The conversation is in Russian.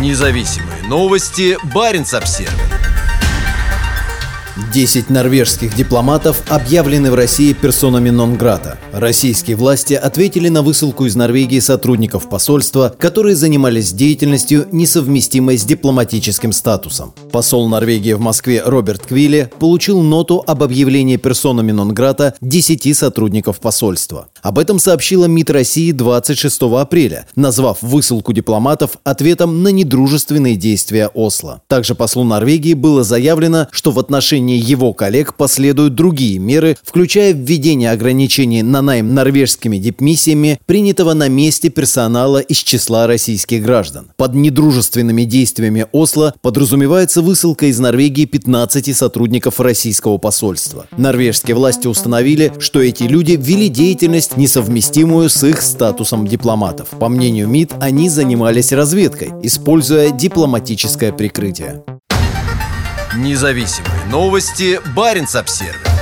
Независимые новости. Барин обсерва 10 норвежских дипломатов объявлены в России персонами нон-грата. Российские власти ответили на высылку из Норвегии сотрудников посольства, которые занимались деятельностью, несовместимой с дипломатическим статусом. Посол Норвегии в Москве Роберт Квилли получил ноту об объявлении персонами нон-грата 10 сотрудников посольства. Об этом сообщила МИД России 26 апреля, назвав высылку дипломатов ответом на недружественные действия Осло. Также послу Норвегии было заявлено, что в отношении его коллег последуют другие меры, включая введение ограничений на найм норвежскими дипмиссиями, принятого на месте персонала из числа российских граждан. Под недружественными действиями Осло подразумевается высылка из Норвегии 15 сотрудников российского посольства. Норвежские власти установили, что эти люди вели деятельность, несовместимую с их статусом дипломатов. По мнению МИД, они занимались разведкой, используя дипломатическое прикрытие. Независимые новости. Барин обсервис